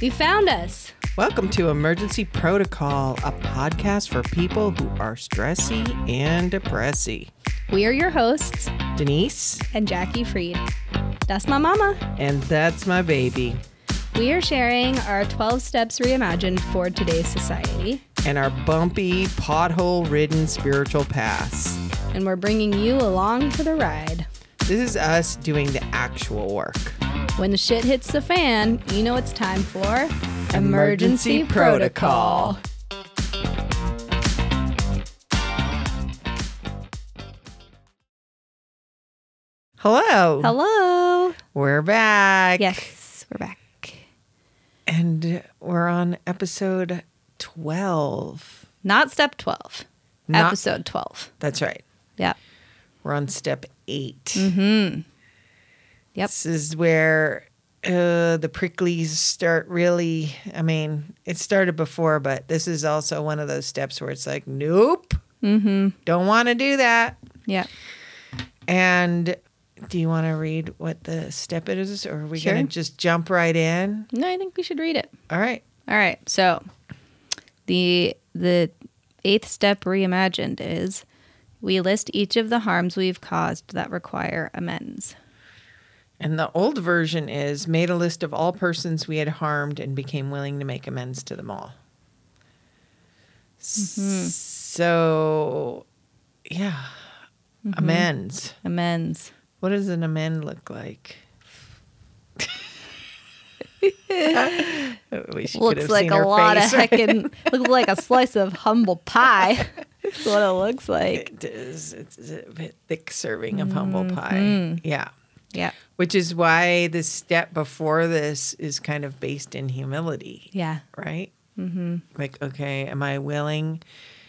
You found us. Welcome to Emergency Protocol, a podcast for people who are stressy and depressy. We are your hosts Denise, and Jackie Freed. That's my mama. and that's my baby, We are sharing our 12 steps reimagined for today's society, and our bumpy, pothole ridden spiritual paths. and we're bringing you along for the ride. This is us doing the actual work. When the shit hits the fan, you know it's time for Emergency Protocol. Hello. Hello. We're back. Yes, we're back. And we're on episode 12. Not step 12, Not- episode 12. That's right. Yeah. We're on step 8 Mm-hmm. Yep. This is where uh, the pricklies start really. I mean, it started before, but this is also one of those steps where it's like, nope, Mm-hmm. don't want to do that. Yeah. And do you want to read what the step is, or are we Sure. going to just jump right in? No, I think we should read it. All right. All right. So the the eighth step reimagined is we list each of the harms we've caused that require amends. And the old version is made a list of all persons we had harmed and became willing to make amends to them all. So, yeah, amends. Amends. What does an amend look like? We should- could Looks like a lot face, of heckin' looks like a slice of humble pie. That's what it looks like. It is. It's a bit thick serving of humble Mm-hmm. pie. Yeah. Yeah. Which is why the step before this is kind of based in humility, Yeah. right? Mm-hmm. Like, okay, am I willing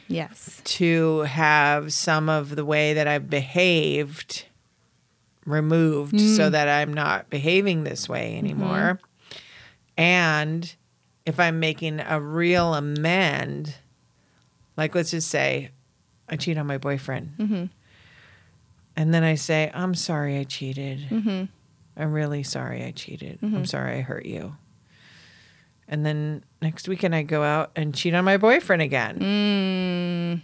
Yes. to have some of the way that I've behaved removed so Mm. that I'm not behaving this way anymore? Mm-hmm. And if I'm making a real amend, like let's just say I cheat on my boyfriend. Mm-hmm. And then I say, I'm sorry I cheated. Mm-hmm. I'm really sorry I cheated. I'm sorry I hurt you. And then next weekend I go out and cheat on my boyfriend again. Mm,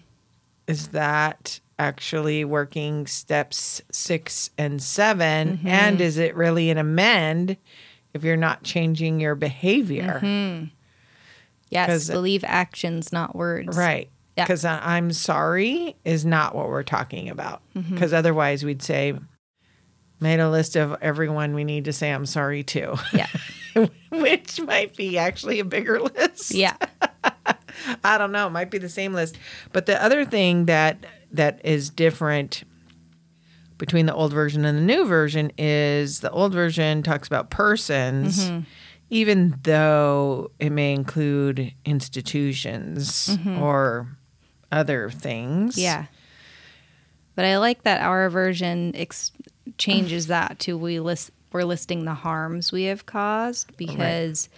Is that actually working steps six and 7 And is it really an amend if you're not changing your behavior? Yes, Believe actions, not words. Right. Yeah. Because uh, I'm sorry is not what we're talking about. Mm-hmm. Because otherwise we'd say, made a list of everyone we need to say I'm sorry to. Yeah. which might be actually a bigger list. Yeah. I don't know. It might be the same list. But the other thing that that is different between the old version and the new version is the old version talks about persons, Mm-hmm. even though it may include institutions mm-hmm. or other things. Yeah. But I like that our version ex- changes that to we list we're listing the harms we have caused because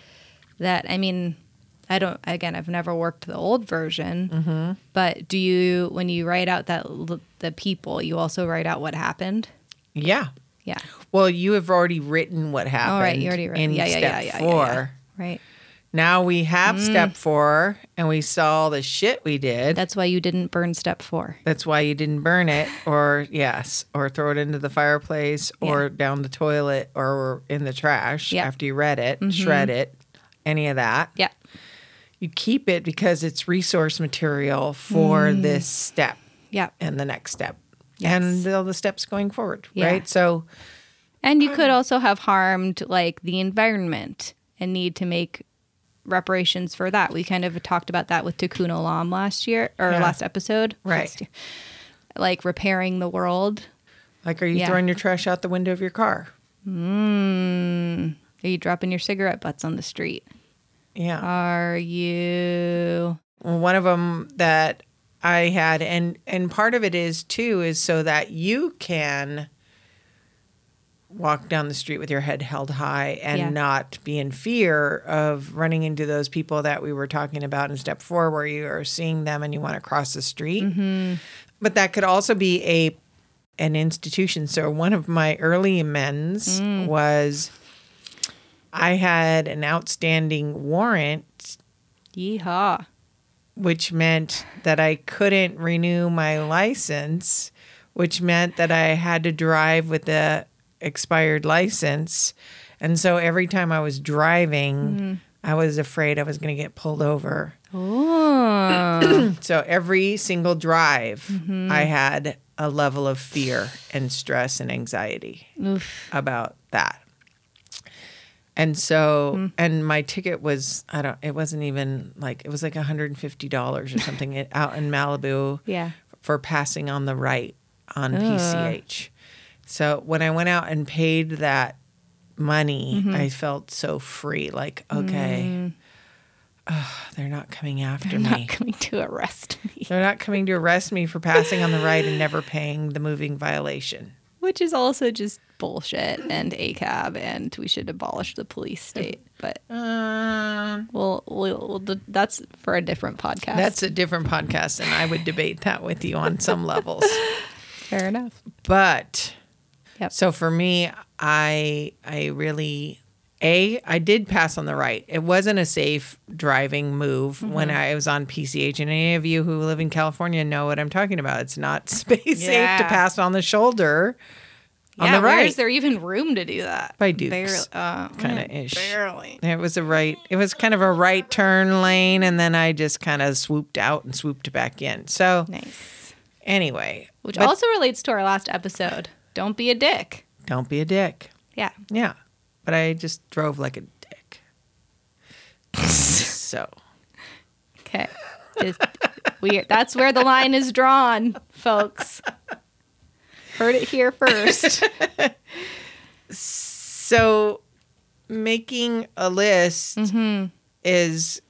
that I mean I don't again I've never worked the old version Mm-hmm. but do you when you write out that the people you also write out what happened Yeah. yeah Well, you have already written what happened. all right you already wrote in yeah yeah step yeah yeah, yeah, yeah. right Now we have Mm. step four, and we saw the shit we did. that's why you didn't burn step 4 That's why you didn't burn it, or yes, or throw it into the fireplace, or down the toilet, or in the trash Yeah. after you read it, shred it, any of that. yeah You keep it because it's resource material for Mm. this step yeah and the next step, Yes. and all the steps going forward, Yeah. right? So, And you could also have harmed like the environment and need to make reparations for that. We kind of talked about that with Tikkun Olam last year or Yeah. last episode. Right. Year. Like repairing the world. like, are you Yeah. throwing your trash out the window of your car? Mm. Are you dropping your cigarette butts on the street? Yeah. Are you one of them that I had, and and part of it is too is so that you can walk down the street with your head held high and Yeah. not be in fear of running into those people that we were talking about in step four, where you are seeing them and you want to cross the street. Mm-hmm. But that could also be a an institution. So one of my early amends mm. was I had an outstanding warrant, Yeehaw. which meant that I couldn't renew my license, which meant that I had to drive with the expired license. And so every time I was driving, I was afraid I was going to get pulled over. Oh. So every single drive, mm-hmm. I had a level of fear and stress and anxiety Oof. about that. And so, mm. and my ticket was, I don't, it wasn't even like, it was like $150 or something out in Malibu Yeah. for passing on the right on PCH. So when I went out and paid that money, I felt so free. Like, okay, ugh, they're not coming after me. They're not coming to arrest me. They're not coming to arrest me for passing on the right and never paying the moving violation. Which is also just bullshit and ACAB, and we should abolish the police state. But Um, we'll, we'll, we'll that's for a different podcast. that's a different podcast, and I would debate that with you on some levels. fair enough. But Yep. so for me, I I really a I did pass on the right. It wasn't a safe driving move Mm-hmm. when I was on PCH. And any of you who live in California know what I'm talking about. It's not space safe to pass on the shoulder. on yeah, the right. is there even room to do that? By Dukes. Uh, mm, ish. Barely. It was a right. It was kind of a right turn lane, and then I just kind of swooped out and swooped back in. So Nice. anyway, Which but also relates to our last episode. Don't be a dick. don't be a dick. Yeah. Yeah, but I just drove like a dick. so Okay. Just- we that's where the line is drawn, folks. Heard it here first. so making a list mm-hmm. is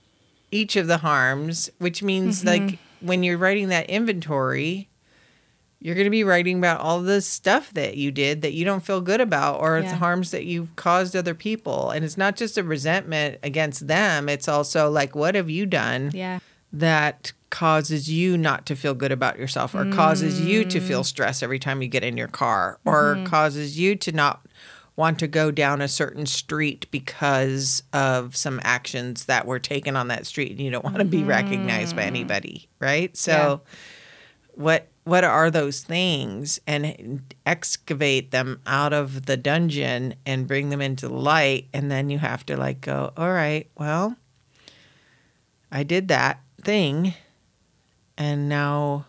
each of the harms, which means mm-hmm. like when you're writing that inventory, you're going to be writing about all the stuff that you did that you don't feel good about or Yeah. the harms that you've caused other people. And it's not just a resentment against them, it's also like, what have you done Yeah. that causes you not to feel good about yourself or causes you to mm. feel stress every time you get in your car or mm-hmm. causes you to not want to go down a certain street because of some actions that were taken on that street and you don't want to be recognized by mm. anybody right so what what are those things and excavate them out of the dungeon and bring them into the light and then you have to like go all right well I did that thing, and now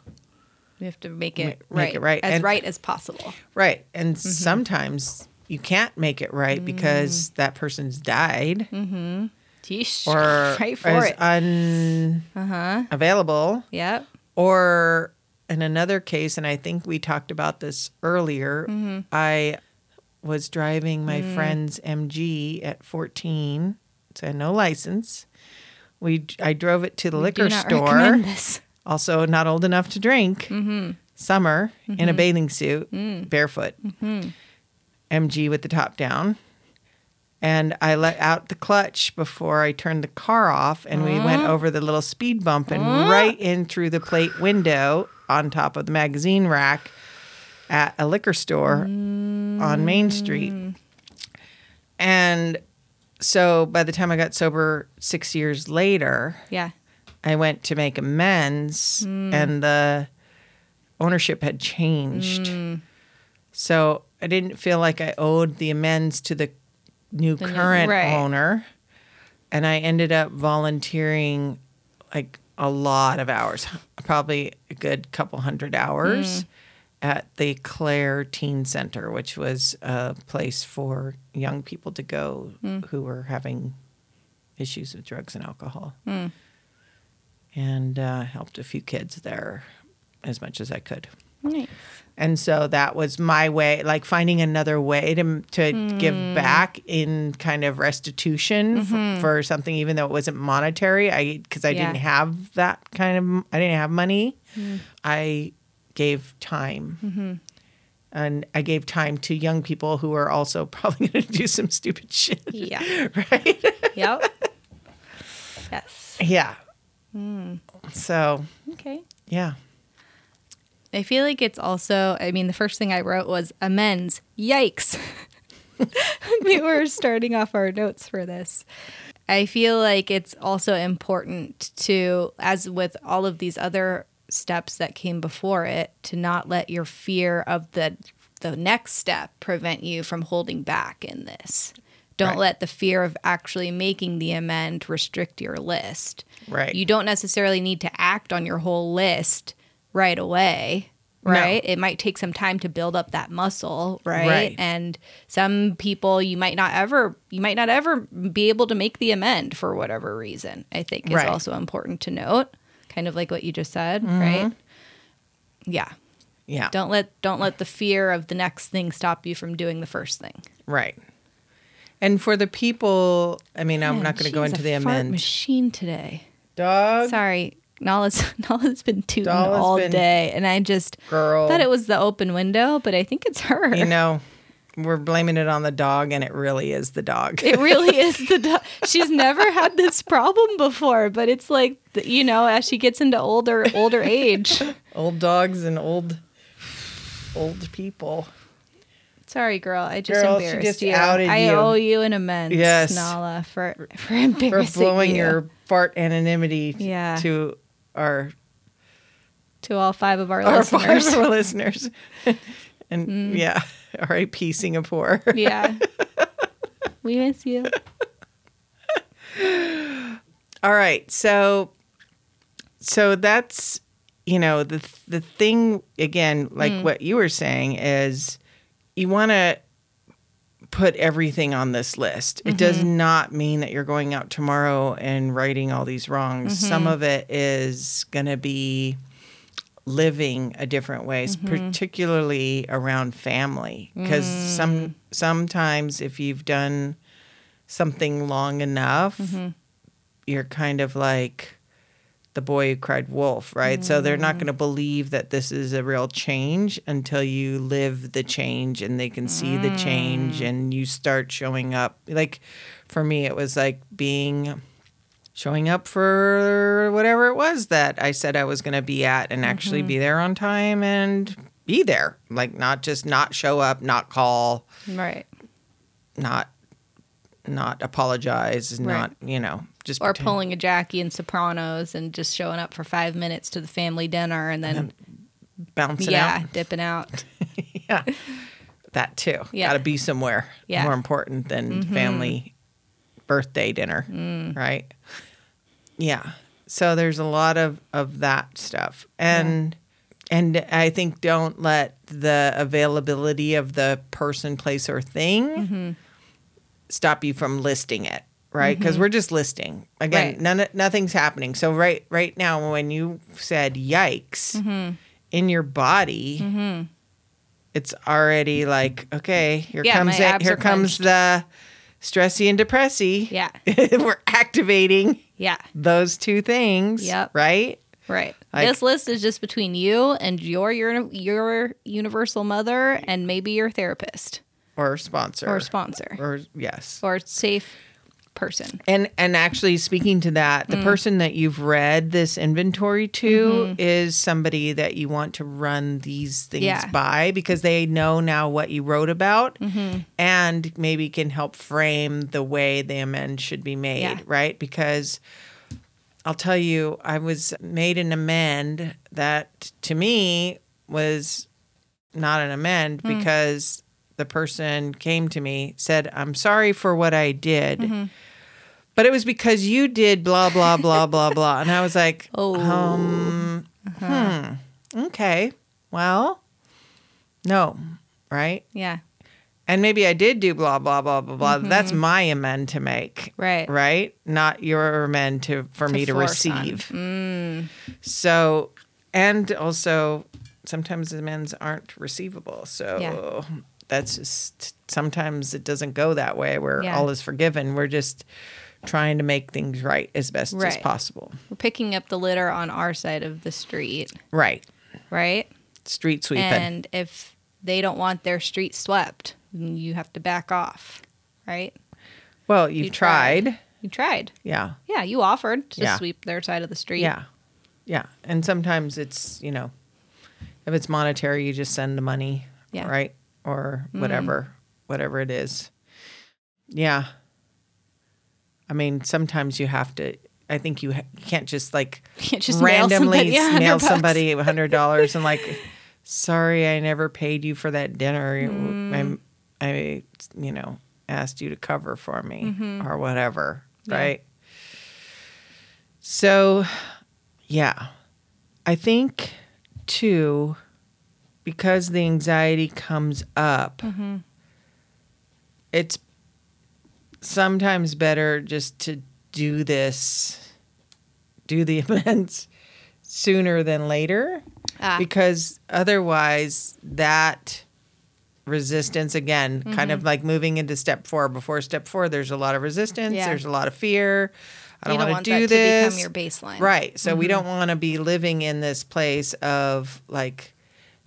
We have to make it Ma- make right, it right. as And- right as possible. right, and mm-hmm. sometimes you can't make it right because mm. that person's died mm-hmm. Yeesh. or right for is it. unavailable, Uh-huh. available Yep. or in another case, and I think we talked about this earlier. Mm-hmm. I was driving my Mm. friend's MG at 14, so I had no license. We I drove it to the Do liquor not store. this. also not old enough to drink, Mm-hmm. summer in a bathing suit, Mm. barefoot, Mm-hmm. MG with the top down. And I let out the clutch before I turned the car off, and we went over the little speed bump and right in through the plate window on top of the magazine rack at a liquor store on Main Street. And so by the time I got sober six years later, Yeah. I went to make amends hmm. and the ownership had changed. Hmm. So I didn't feel like I owed the amends to the new The new- current right. owner. And I ended up volunteering like a lot of hours, probably a good couple hundred hours mm. at the Claire Teen Center, which was a place for young people to go mm. who were having issues with drugs and alcohol mm. and uh, helped a few kids there as much as I could. Nice. And so that was my way, like finding another way to to give hmm. back in kind of restitution f- mm-hmm. for something, even though it wasn't monetary. I because I Yeah. didn't have that kind of, I didn't have money. Hmm. I gave time. Mm-hmm. And I gave time to young people who are also probably going to do some stupid shit. Yeah. Right? Yep. yes. yeah. Hmm. So, Okay. yeah. I feel like it's also, I mean, the first thing I wrote was amends. Yikes. we were starting off our notes for this. I feel like it's also important to, as with all of these other steps that came before it, to not let your fear of the the next step prevent you from holding back in this. Don't Right. let the fear of actually making the amend restrict your list. Right. You don't necessarily need to act on your whole list right away, No. right? It might take some time to build up that muscle, right? Right. And some people you might not ever you might not ever be able to make the amend for whatever reason. I think is Right. also important to note, kind of like what you just said, mm-hmm. right? Yeah. Yeah. Don't let don't let the fear of the next thing stop you from doing the first thing. Right. And for the people, I mean, I'm not going to go into the amend. machine today. Dog, Sorry, Nala's Nala's been tooting Nala's all been- day, and I just girl. thought it was the open window, but I think it's her. you know, we're blaming it on the dog, and it really is the dog. It really is the dog. She's never had this problem before, but it's like you know, as she gets into older older age. old dogs and old, old people. Sorry, girl. I just Girl, embarrassed just you. I you. owe you an immense Yes. Nala, for for For blowing you. your fart anonymity Yeah. to our to all five of our, our five listeners. of our listeners. and Mm. yeah, R.I.P. Singapore. yeah, we miss you. All right. So so that's you know the the thing again like Mm. what you were saying is you want to put everything on this list. It does Mm-hmm. not mean that you're going out tomorrow and righting all these wrongs. Mm-hmm. Some of it is going to be living a different ways, Mm-hmm. particularly around family because Mm. some sometimes if you've done something long enough, Mm-hmm. you're kind of like the boy who cried wolf, right? So they're not mm. going to believe that this is a real change until you live the change and they can see the change mm. and you start showing up. Like for me, it was like being showing up for whatever it was that I said I was going to be at and actually be mm-hmm. there on time and be there. Like not just not show up, not call, Right. not not apologize, not, you know, just Or pretend- pulling a Jackie in Sopranos and just showing up for five minutes to the family dinner and then, bouncing yeah, out. dipping out. yeah. That too. Yeah. Got to be somewhere Yeah. Mm-hmm. more important than family birthday dinner, Mm. right? Yeah. So there's a lot of of that stuff. And and I think don't let the availability of the person, place or thing Mm-hmm. stop you from listing it, right? Because we're just listing. Again, Right. none nothing's happening. So right right now when you said yikes Mm-hmm. in your body, it's already like, okay, here Yeah, comes it. Here comes the stressy and depressy. Yeah. we're activating Yeah. those two things. Yep. Right? Right. Like- this list is just between you and your your your universal mother and maybe your therapist Or sponsor. or sponsor Or yes. or safe person. And and actually speaking to that, Mm. the person that you've read this inventory to Mm-hmm. is somebody that you want to run these things Yeah. by because they know now what you wrote about Mm-hmm. and maybe can help frame the way the amend should be made, Yeah. right? Because I'll tell you, I was made an amend that to me was not an amend Hmm. because the person came to me, said, I'm sorry for what I did. Mm-hmm. But it was because you did blah blah blah blah blah, and I was like, Oh. um, hmm, okay, well, no, right? Yeah. And maybe I did do blah blah blah blah blah. That's my amend to make, Mm-hmm. Right. right? Not your amend to for To me to receive. Mm. So, and also sometimes amends aren't receivable. So Yeah. That's just sometimes it doesn't go that way where Yeah. all is forgiven. We're just trying to make things right as best as possible. We're picking up the litter on our side of the street, Right. right? Street sweeping. And if they don't want their street swept, then you have to back off, right? well, you've You tried. tried. You tried. Yeah. Yeah, you offered to Yeah. sweep their side of the street. Yeah. Yeah. And sometimes it's, you know, if it's monetary, you just send the money. Yeah. Right. Or whatever. whatever it is. Yeah. I mean, sometimes you have to. I think you, ha- you can't just like Can't just randomly somebody a hundred mail somebody a hundred dollars and like, sorry, I never paid you for that dinner. Mm. I, I, you know, asked you to cover for me Mm-hmm. or whatever, Yeah. right? So, yeah, I think too, because the anxiety comes up, Mm-hmm. it's sometimes better just to do this, do the events sooner than later, Ah. because otherwise that resistance again kind of like moving into step four before step four there's a lot of resistance Yeah. there's a lot of fear i don't don't want to do that to this become your baseline. Right. So we don't want to be living in this place of like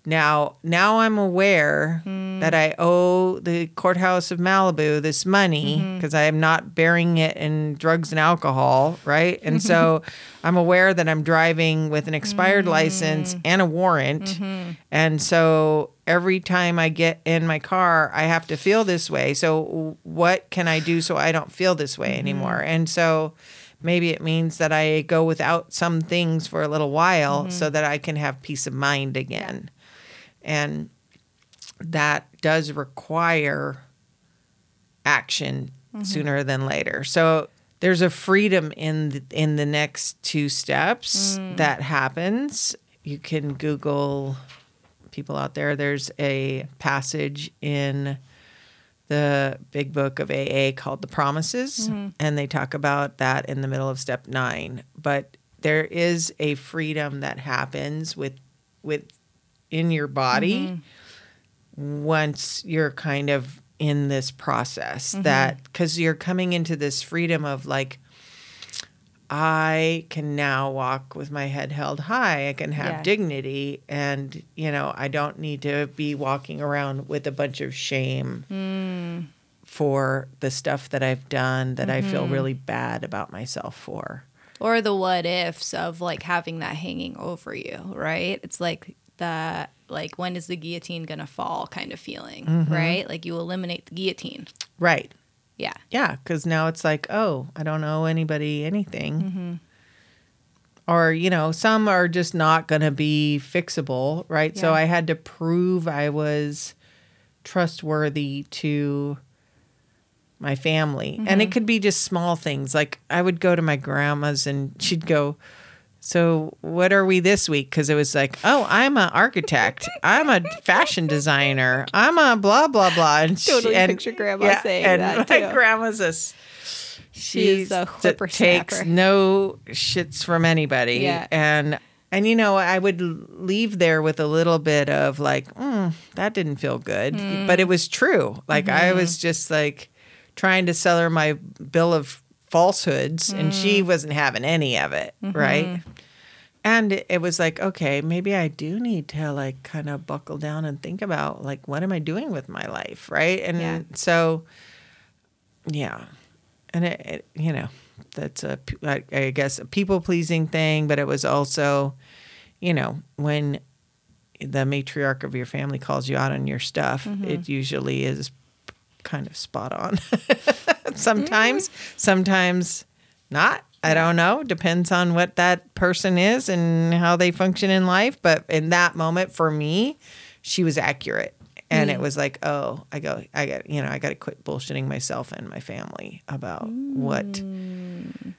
now now I'm aware hmm. that I owe the courthouse of Malibu this money mm-hmm. because I am not bearing it in drugs and alcohol, right? And so I'm aware that I'm driving with an expired mm. license and a warrant. Mm-hmm. And so every time I get in my car, I have to feel this way. So what can I do so I don't feel this way mm-hmm. anymore? And so maybe it means that I go without some things for a little while so that I can have peace of mind again. And that does require action mm-hmm. sooner than later. So there's a freedom in the, in the next two steps mm. that happens. You can Google people out there. There's a passage in the big book of AA called The Promises, mm-hmm. and they talk about that in the middle of step nine. But there is a freedom that happens with with in your body once you're kind of in this process that because you're coming into this freedom of like I can now walk with my head held high. I can have Yeah. dignity and you know, I don't need to be walking around with a bunch of shame Hmm. for the stuff that I've done that I Mm-hmm. feel really bad about myself for. Or the what ifs of like having that hanging over you, right? It's like the like when is the guillotine gonna fall kind of feeling, Mm-hmm. right? Like you eliminate the guillotine. Right. Yeah. Yeah, because now it's like, oh, I don't owe anybody anything. Mm-hmm. Or, you know, some are just not going to be fixable, right? So I had to prove I was trustworthy to my family. And Mm-hmm. it could be just small things. Like I would go to my grandma's and she'd go, so what are we this week? Because it was like, oh, I'm an architect. I'm a fashion designer. I'm a blah blah blah. And she- Totally and- picture grandma saying and that, My too. grandma's a She's a takes no shits from anybody. Yeah. And and you know, I would leave there with a little bit of like, mm, that didn't feel good, Mm. but it was true. Like I Mm-hmm. was just like trying to sell her my bill of falsehoods, and she Mm. wasn't having any of it, Mm-hmm. right? And it- was like, okay, maybe I do need to like kind of buckle down and think about like, what am I doing with my life, right? And Yeah. so, yeah, and it, it you know, that's a I guess a people pleasing thing, but it was also, you know, when the matriarch of your family calls you out on your stuff, it usually is kind of spot on. sometimes, sometimes not. I don't know. Depends on what that person is and how they function in life. But in that moment, for me, she was accurate. And it mm. was like, oh, I go, I got, you know, I got to quit bullshitting myself and my family about what, mm.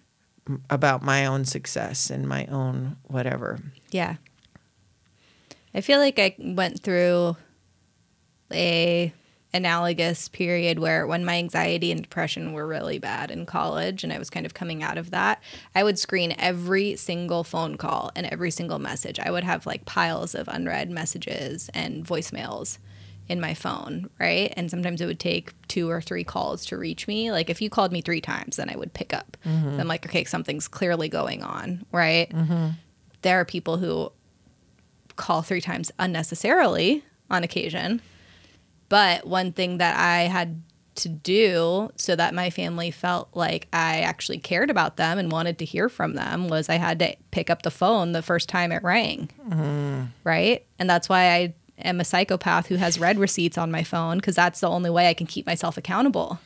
about my own success and my own whatever. Yeah. I feel like I went through a analogous period where when my anxiety and depression were really bad in college and I was kind of coming out of that, I would screen every single phone call and every single message. I would have like piles of unread messages and voicemails in my phone, right? And sometimes it would take two or three calls to reach me. Like if you called me three times, then I would pick up. So I'm like, okay, something's clearly going on, right? Mm-hmm. There are people who call three times unnecessarily on occasion. But one thing that I had to do so that my family felt like I actually cared about them and wanted to hear from them was I had to pick up the phone the first time it rang. Mm-hmm. Right. And that's why I am a psychopath who has read receipts on my phone because that's the only way I can keep myself accountable.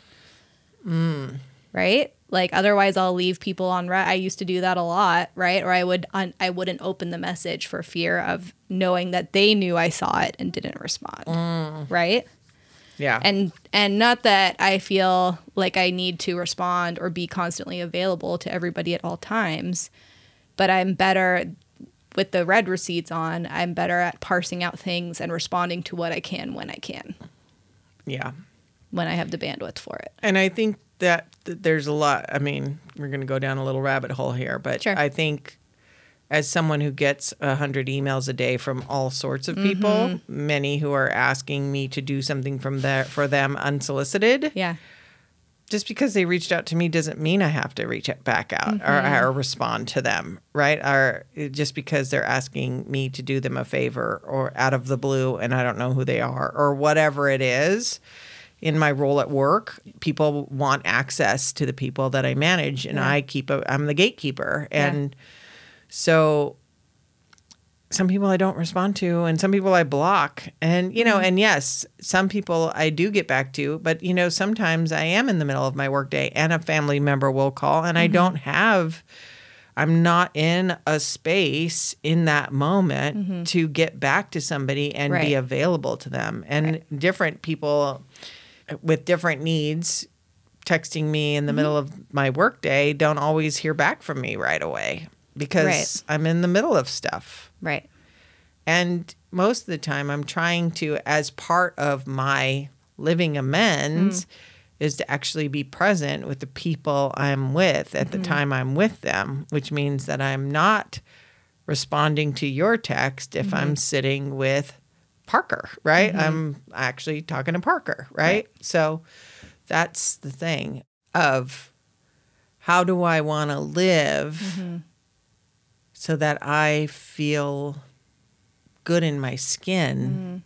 Mm. Right? Like otherwise I'll leave people on read. I used to do that a lot, right? Or I would un- I wouldn't open the message for fear of knowing that they knew I saw it and didn't respond. Mm. Right? Yeah. and and not that I feel like I need to respond or be constantly available to everybody at all times, but I'm better with the read receipts on. I'm better at parsing out things and responding to what I can when I can, yeah. when I have the bandwidth for it. And I think that, there's a lot. I mean, we're going to go down a little rabbit hole here, but Sure. I think as someone who gets a hundred emails a day from all sorts of people, Mm-hmm. many who are asking me to do something from there for them unsolicited, Yeah. just because they reached out to me doesn't mean I have to reach back out Mm-hmm. or, or respond to them, right? Or just because they're asking me to do them a favor or out of the blue and I don't know who they are or whatever it is. In my role at work, people want access to the people that I manage, and Yeah. I keep a. I'm the gatekeeper, Yeah. So some people I don't respond to and some people I block. And, you know, Mm-hmm. and yes, some people I do get back to, but, you know, sometimes I am in the middle of my workday and a family member will call and I Mm-hmm. don't have, I'm not in a space in that moment to get back to somebody and be Mm-hmm. Available to them. And different people with different needs texting me in the Mm-hmm. middle of my workday don't always hear back from me right away because Right. I'm in the middle of stuff. Right. And most of the time, I'm trying to, as part of my living amends, mm. is to actually be present with the people I'm with at the mm-hmm. time I'm with them, which means that I'm not responding to your text if I'm mm-hmm. sitting with Parker, right? Mm-hmm. I'm actually talking to Parker, right? So that's the thing of how do I want to live so that I feel good in my skin mm-hmm.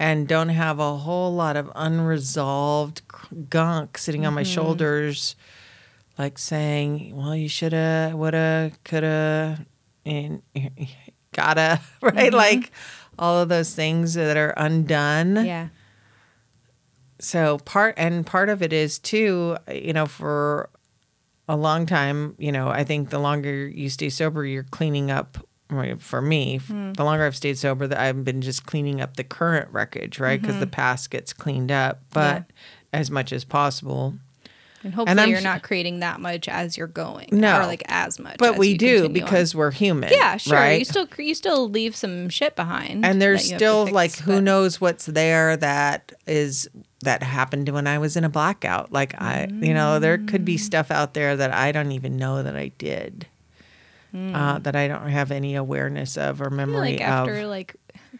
and don't have a whole lot of unresolved gunk sitting on my mm-hmm. shoulders like saying well you shoulda woulda coulda and gotta right? Mm-hmm. Like all of those things that are undone. Yeah. so part and part of it is too you know for a long time you know i think the longer you stay sober you're cleaning up for me f- hmm. the longer i've stayed sober that i've been just cleaning up the current wreckage right because the mm-hmm. past gets cleaned up but as much as possible And hopefully I'm you're not creating that much as you're going. No. Or like as much. but as we you do continue on. because we're human Yeah, sure. right You still you still leave some shit behind. and there's that you have to still fix, like who knows what's there that is that happened when I was in a blackout. Like I, you know, there could Mm. be stuff out there that I don't even know that I did, uh, that I don't have any awareness of or memory like after of. like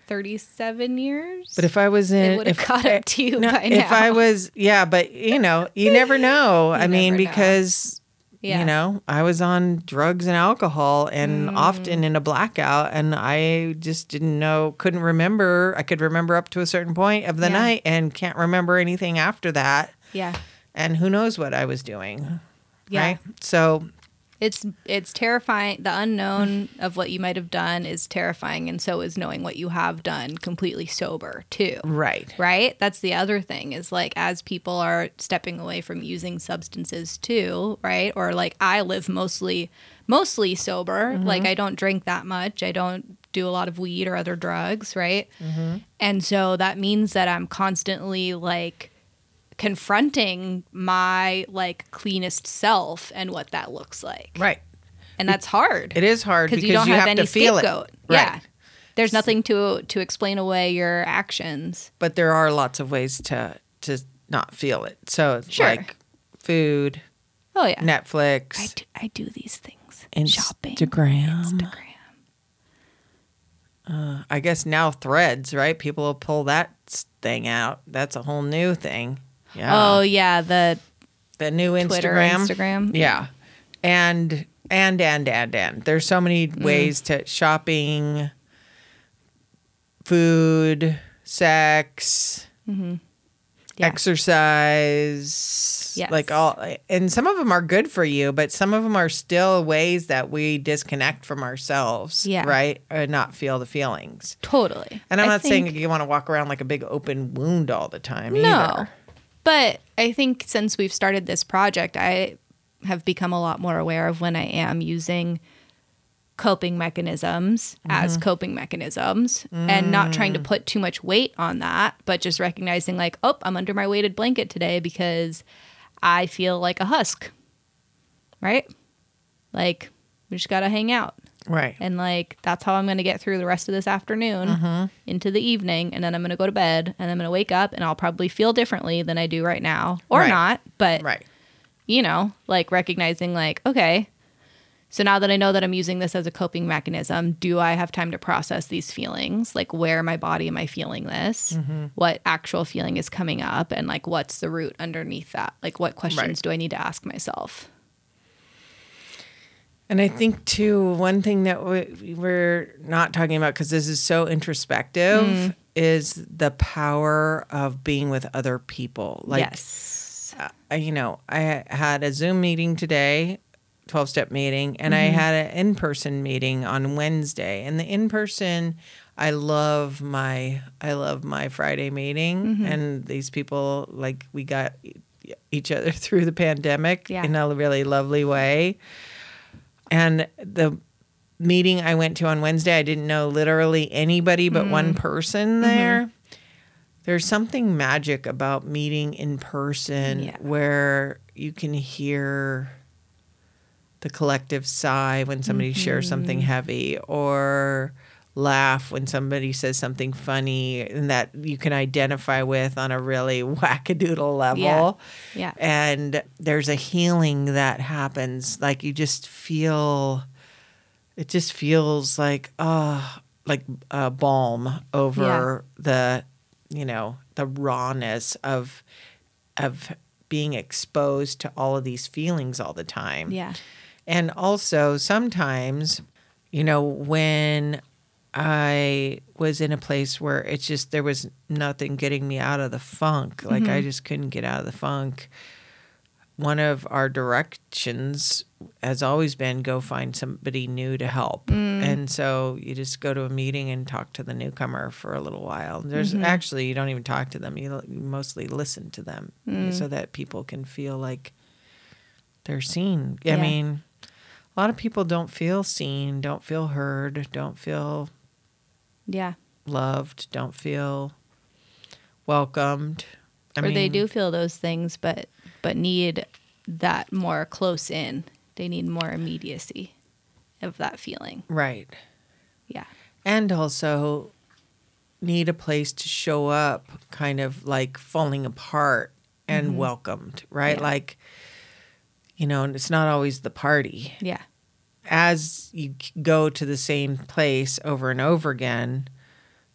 37 years. But if I was in, would have caught up to you no, if I was, yeah, but you know, you never know. I mean, know. because Yeah. you know, I was on drugs and alcohol and Mm. often in a blackout and I just didn't know, couldn't remember. I could remember up to a certain point of the Yeah. night and can't remember anything after that. yeah. And who knows what I was doing. Yeah. Right. So, It's it's terrifying. The unknown of what you might have done is terrifying and so is knowing what you have done completely sober too. right. Right? That's the other thing is like as people are stepping away from using substances too, right? Or like I live mostly mostly sober. Mm-hmm. Like I don't drink that much. I don't do a lot of weed or other drugs, right? Mm-hmm. And so that means that I'm constantly like confronting my like cleanest self and what that looks like. Right. And that's hard It is hard because you don't you have, have any to feel scapegoat. it. Yeah. There's nothing to to explain away your actions. But there are lots of ways to to not feel it. So, Sure. like food, Oh yeah. Netflix, I do, I do these things. Instagram. Shopping. Instagram. Uh, I guess now threads, right? People will pull that thing out. That's a whole new thing. Yeah. Oh yeah, the the new Twitter, Instagram. Instagram. Yeah. And and and and and there's so many Mm. ways to shopping, food, sex. Yeah. exercise, Yes. like all, and some of them are good for you, but some of them are still ways that we disconnect from ourselves, Yeah. right, and not feel the feelings. Totally. And I'm I not think- saying you want to walk around like a big open wound all the time. No. either. But I think since we've started this project, I have become a lot more aware of when I am using coping mechanisms as mm-hmm. coping mechanisms and not trying to mm. put too much weight on that, but just recognizing, like, oh, I'm under my weighted blanket today because I feel like a husk. Right? Like, we just got to hang out. Right? And like that's how I'm going to get through the rest of this afternoon Mm-hmm. into the evening and then I'm going to go to bed and I'm going to wake up and I'll probably feel differently than I do right now or Right. not, but right. you know, like recognizing like okay, so now that I know that I'm using this as a coping mechanism, do I have time to process these feelings? Like where in my body am I feeling this? Mm-hmm. What actual feeling is coming up and like what's the root underneath that? Like what questions Right. do I need to ask myself? And I think too, one thing that we, we're not talking about because this is so introspective Mm. is the power of being with other people. Like, yes. uh, you know, I had a Zoom meeting today, 12 step meeting, and I had an in person meeting on Wednesday. And the in person, I love my I love my Friday meeting and these people like we got each other through the pandemic Yeah. in a really lovely way. And the meeting I went to on Wednesday, I didn't know literally anybody but one mm-hmm. person mm-hmm. there. There's something magic about meeting in person Yeah. where you can hear the collective sigh when somebody shares something mm-hmm. heavy or laugh when somebody says something funny and that you can identify with on a really wackadoodle level. Yeah. Yeah. And there's a healing that happens. Like you just feel, it just feels like, oh, like a balm over the, you know, the rawness of, of being exposed to all of these feelings all the time. Yeah. And also sometimes, you know, when I was in a place where it's just there was nothing getting me out of the funk, like I mm-hmm. just couldn't get out of the funk. One of our directions has always been go find somebody new to help. Mm. And so you just go to a meeting and talk to the newcomer for a little while. There's mm-hmm. actually, you don't even talk to them, you, you mostly listen to them so mm. that people can feel like they're seen. I mean, a lot of people don't feel seen, don't feel heard, don't feel Yeah. loved, don't feel welcomed. I or mean, they do feel those things but but need that more close in they need more immediacy of that feeling right. yeah And also need a place to show up kind of like falling apart and welcomed, right? Mm-hmm. Yeah. Like you know, and it's not always the party. yeah as you go to the same place over and over again,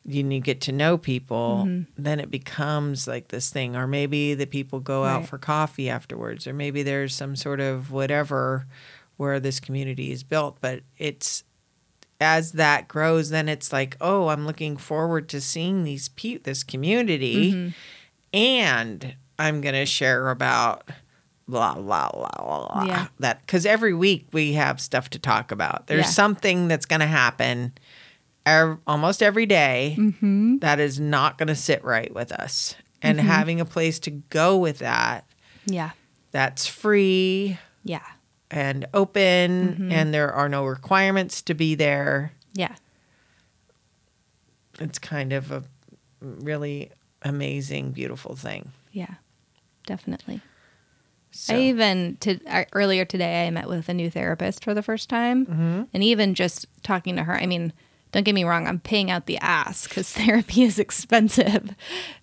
you, you get to know people, Mm-hmm. then it becomes like this thing. Or maybe the people go out for coffee afterwards, or maybe there's some sort of whatever where this community is built. But it's as that grows, then it's like, oh, I'm looking forward to seeing these pe- this community, Mm-hmm. and I'm gonna share about blah blah blah blah blah. Yeah. That because every week we have stuff to talk about. There's Yeah. something that's gonna happen. ev- Almost every day mm-hmm. that is not going to sit right with us, and having a place to go with that yeah that's free yeah and open, Mm-hmm. and there are no requirements to be there. yeah It's kind of a really amazing, beautiful thing. yeah definitely So, I even to uh, earlier today I met with a new therapist for the first time, Mm-hmm. and even just talking to her. I mean, don't get me wrong, I'm paying out the ass because therapy is expensive,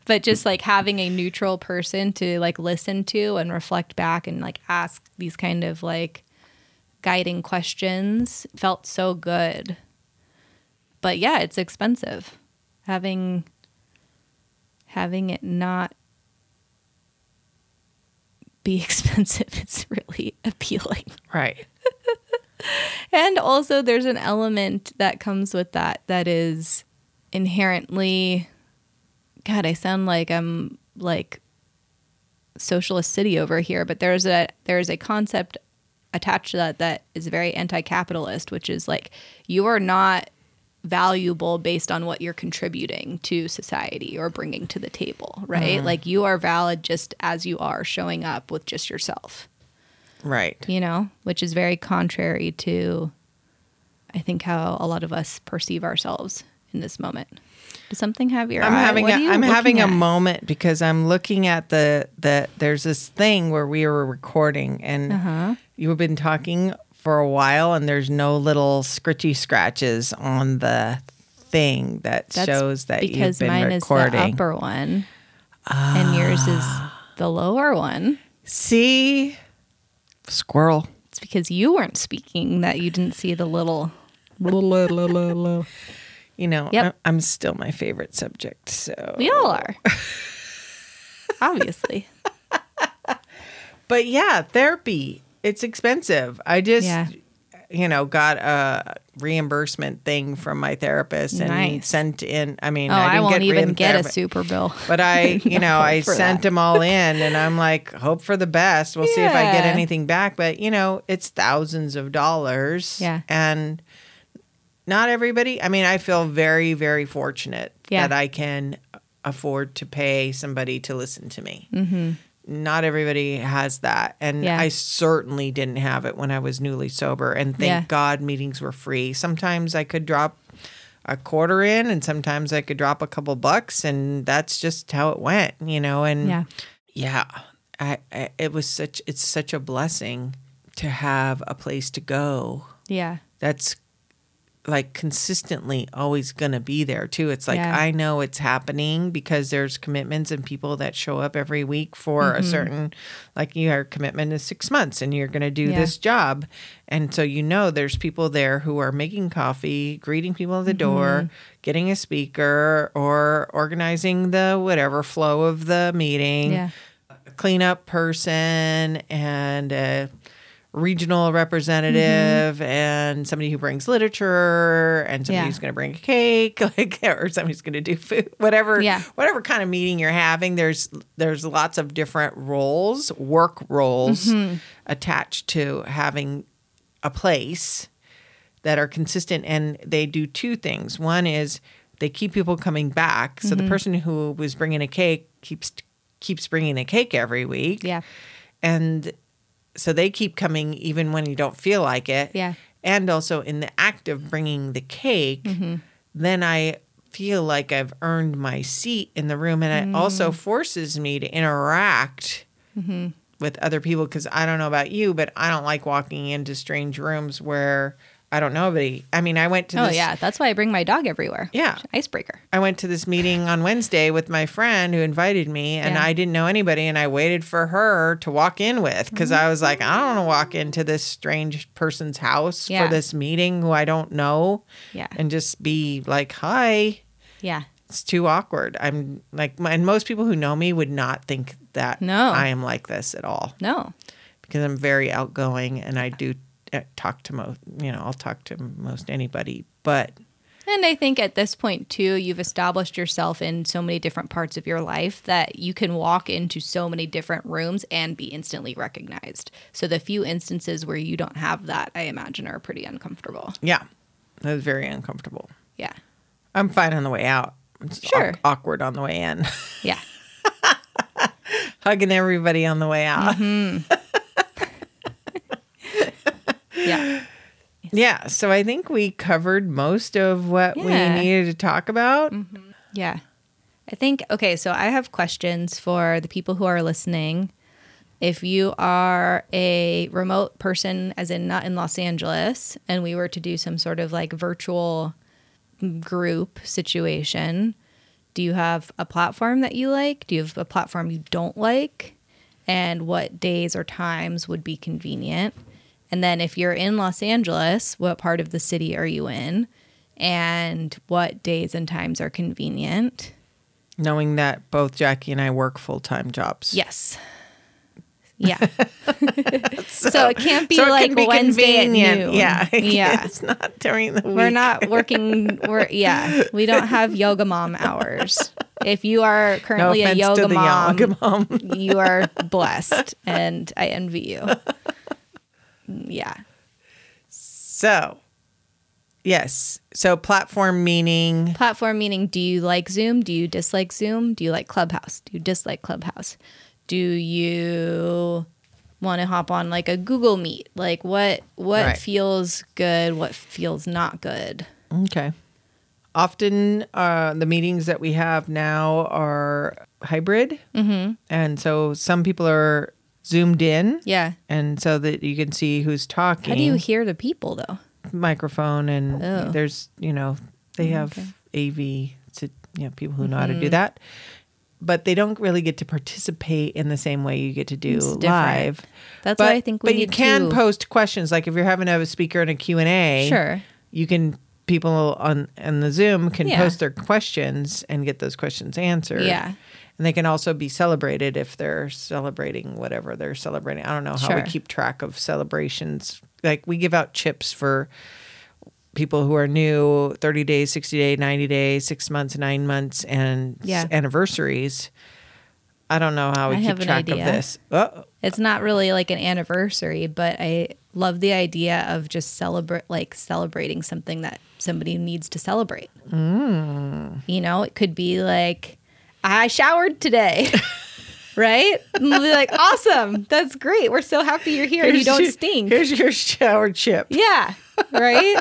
but just like having a neutral person to like listen to and reflect back and like ask these kind of like guiding questions felt so good. But yeah, it's expensive having having it not be expensive it's really appealing right. and also there's an element that comes with that that is inherently god i sound like i'm like socialist city over here, but there's a there's a concept attached to that that is very anti-capitalist, which is like you are not valuable based on what you're contributing to society or bringing to the table, right? Like you are valid just as you are, showing up with just yourself, Right. you know, which is very contrary to I think how a lot of us perceive ourselves in this moment. Does something have your I'm eye? having a, I'm having a moment because I'm looking at the the there's this thing where we were recording and Uh-huh. you've been talking for a while and there's no little scritchy scratches on the thing that That's shows that because you've been mine recording. is the upper one, and yours is Ah. the lower one. See, squirrel. It's because you weren't speaking that you didn't see the little. You know, Yep. I'm still my favorite subject. So We all are, obviously. But yeah, therapy. It's expensive. I just Yeah. you know, got a reimbursement thing from my therapist and Nice. sent in I mean, Oh, I I, didn't won't get even get a super bill. But I, you know, I sent that. them all in and I'm like, hope for the best. We'll see if I get anything back, but you know, it's thousands of dollars. Yeah. And not everybody, I mean, I feel very very fortunate Yeah. that I can afford to pay somebody to listen to me. Mm-hmm. Not everybody has that. And Yeah. I certainly didn't have it when I was newly sober. And thank Yeah. God meetings were free. Sometimes I could drop a quarter in and sometimes I could drop a couple bucks and that's just how it went, you know, and Yeah. yeah, I, I it was such it's such a blessing to have a place to go Yeah. that's like consistently always going to be there too. It's like Yeah. I know it's happening because there's commitments and people that show up every week for Mm-hmm. a certain like your commitment is 6 months and you're going to do Yeah. this job. And so you know there's people there who are making coffee, greeting people at the Mm-hmm. door, getting a speaker or organizing the whatever flow of the meeting Yeah. a cleanup person and a regional representative and somebody who brings literature and somebody Mm-hmm. Yeah. who's going to bring a cake like or somebody's going to do food whatever Yeah. whatever kind of meeting you're having there's there's lots of different roles work roles Mm-hmm. attached to having a place that are consistent and they do two things. One is they keep people coming back. So Mm-hmm. the person who was bringing a cake keeps keeps bringing a cake every week. Yeah. And so they keep coming even when you don't feel like it. Yeah. And also in the act of bringing the cake, Mm-hmm. then I feel like I've earned my seat in the room and it also Mm. forces me to interact Mm-hmm. with other people because I don't know about you, but I don't like walking into strange rooms where I don't know anybody. I mean, I went to Oh this, yeah. That's why I bring my dog everywhere. Yeah. Icebreaker. I went to this meeting on Wednesday with my friend who invited me, and Yeah. I didn't know anybody, and I waited for her to walk in with because I was like, I don't want to walk into this strange person's house Yeah. for this meeting who I don't know, Yeah. and just be like, hi. Yeah. It's too awkward. I'm like, and most people who know me would not think that No. I am like this at all No. because I'm very outgoing and I do talk to most, you know, I'll talk to most anybody, but And I think at this point too, you've established yourself in so many different parts of your life that you can walk into so many different rooms and be instantly recognized. So the few instances where you don't have that, I imagine, are pretty uncomfortable. yeah, that was very uncomfortable. Yeah. I'm fine on the way out. It's Sure. awk- awkward on the way in. Yeah. Hugging everybody on the way out. Mm-hmm. Yeah. Yeah. So I think we covered most of what Yeah. we needed to talk about. Mm-hmm. Yeah. I think, okay, so I have questions for the people who are listening. If you are a remote person, as in not in Los Angeles, and we were to do some sort of like virtual group situation, do you have a platform that you like? Do you have a platform you don't like? And what days or times would be convenient? And then if you're in Los Angeles, what part of the city are you in? And what days and times are convenient? Knowing that both Jackie and I work full time jobs. Yes. Yeah. so, it can't be So like be Wednesday at noon. Yeah. Yeah. it's not during the week. We're not working. We're yeah. We don't have yoga mom hours. if you are No currently a yoga mom, yoga mom. you are blessed, and I envy you. Yeah. So, yes. So, platform meaning Platform meaning do you like Zoom? Do you dislike Zoom? Do you like Clubhouse? Do you dislike Clubhouse? Do you want to hop on like a Google Meet? Like what what Right. feels good, what feels not good? Okay. Often, uh, the meetings that we have now are hybrid, mm-hmm. and so some people are zoomed in, Yeah. and so that you can see who's talking. How do you hear the people though? microphone and Oh. there's you know they have Okay. AV to you know people who know how to Mm-hmm. do that, but they don't really get to participate in the same way you get to do live. That's but why I think we but you can to- post questions like if you're having to have a speaker in a Q and A. Sure. you can people on on the Zoom can Yeah. post their questions and get those questions answered. Yeah. And they can also be celebrated if they're celebrating whatever they're celebrating. I don't know how Sure. we keep track of celebrations. Like we give out chips for people who are new 30 days, 60 days, 90 days, six months, nine months, and Yeah. anniversaries. I don't know how we I keep track of this. Oh, It's not really like an anniversary, but I love the idea of just celebrate like celebrating something that somebody needs to celebrate. Mm. You know, it could be like I showered today. right? And we'll be like, awesome. That's great. We're so happy you're here and you don't your- stink. Here's your shower chip. Yeah. Right?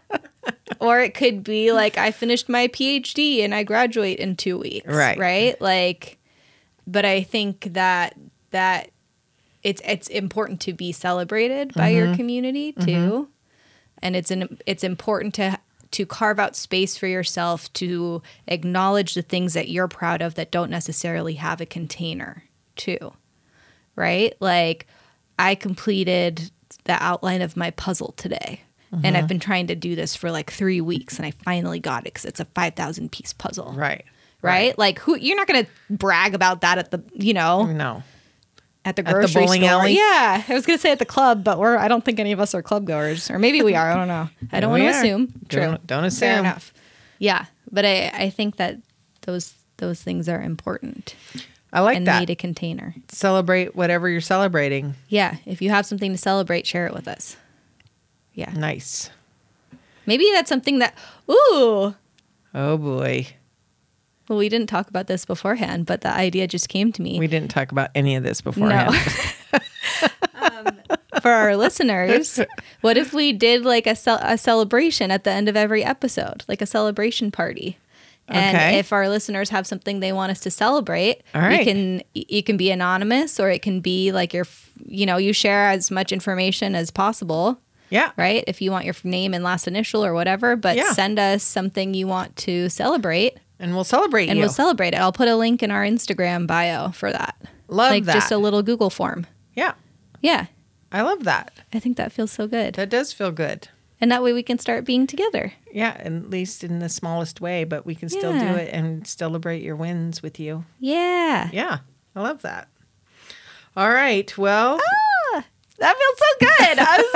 or it could be like I finished my PhD and I graduate in 2 weeks. Right. Right? Like but I think that that it's it's important to be celebrated by your mm-hmm. community mm-hmm. too. And it's an it's important to to carve out space for yourself to acknowledge the things that you're proud of that don't necessarily have a container too. Right? Like I completed the outline of my puzzle today. And I've uh-huh. been trying to do this for like three weeks, and I finally got it because it's a five thousand piece puzzle, Right. right? Like, who you're not gonna brag about that at the, you know, No. At the the grocery bowling store. alley? Yeah, I was gonna say at the club, but we're I don't think any of us are club goers, or maybe we are. I don't know. I don't want to assume. True. Don't- don't Fair assume. enough. Yeah, but I I think that those those things are important I like and that. need a container. Celebrate whatever you're celebrating. Yeah, if you have something to celebrate, share it with us. Yeah, Nice. maybe that's something that. Ooh, Oh boy. Well, we didn't talk about this beforehand, but the idea just came to me. We didn't talk about any of this beforehand. Um, for our listeners, what if we did like a, cel- a celebration at the end of every episode, like a celebration party? And Okay. if our listeners have something they want us to celebrate, All right. you can you can be anonymous or it can be like your you know you share as much information as possible, Yeah. right? If you want your name and last initial or whatever, but Yeah. send us something you want to celebrate And we'll celebrate you. and you. we'll celebrate it. I'll put a link in our Instagram bio for that. Love like that. just a little Google form. yeah. Yeah, I love that. I think that feels so good. That does feel good. And that way we can start being together. Yeah, at least in the smallest way, but we can still do it and celebrate your wins with you. Yeah. Yeah. I love that. All right. Well, ah, That feels so good. Excited to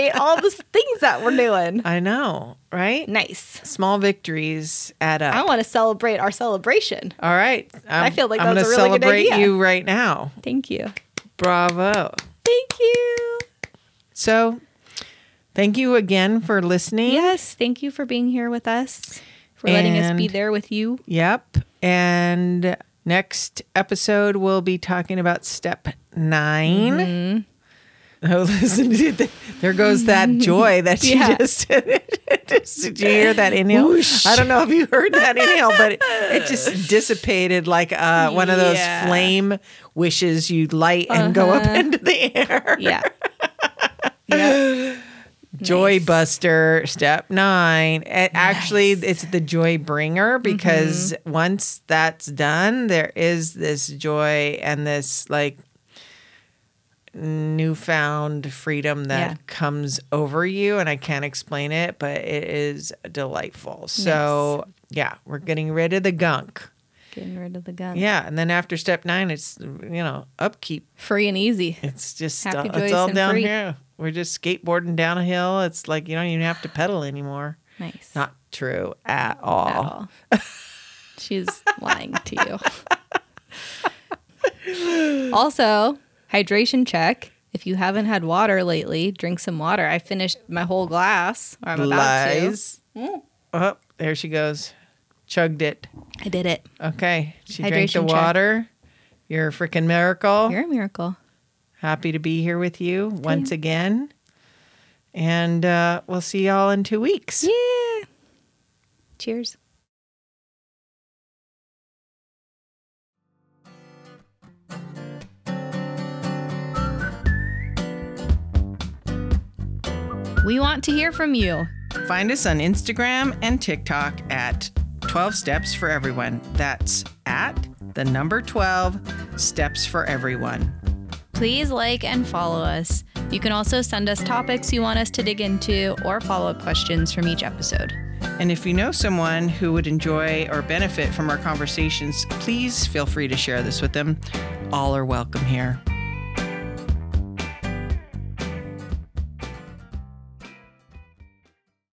celebrate all the things that we're doing. I know, right? Nice. Small victories add up. I want to celebrate our celebration. All right. I feel like I'm that's a really good celebrate idea. you right now. Thank you. Bravo. Thank you. So, thank you again for listening. Yes. Thank you for being here with us, for letting us be there with you. Yep. And next episode, we'll be talking about step 9 Mm-hmm. Oh, listen. There goes that joy that she Yeah. just Did Did you hear that inhale? I don't know if you heard that inhale, but it, it just dissipated like uh, one of those Yeah. flame wishes you light and go up Uh-huh. into the air. Yeah. yeah. Joy Nice. Buster, step nine. And Actually, it's the joy bringer because once that's done, there is this joy and this like newfound freedom that Yeah. comes over you. And I can't explain it, but it is delightful. So, yeah, we're getting rid of the gunk. Getting rid of the gun. Yeah. And then after step nine, it's, you know, upkeep. Free and easy. It's just Happy, uh, it's all down free. here. We're just skateboarding down a hill. It's like you don't even have to pedal anymore. Nice. Not true at all. At all. She's lying to you. also, hydration check. If you haven't had water lately, drink some water. I finished my whole glass. Or I'm about Lies. Oh, there she goes. Chugged it. I did it. Okay. She drank the Hydration check. water. You're a freaking miracle. You're a miracle. Happy to be here with you once again. And uh, we'll see y'all in two weeks. Yeah. Cheers. We want to hear from you. Find us on Instagram and TikTok at 12 Steps for Everyone. That's at the number 12 Steps for Everyone. Please like and follow us. You can also send us topics you want us to dig into or follow up questions from each episode. And if you know someone who would enjoy or benefit from our conversations, please feel free to share this with them. All are welcome here.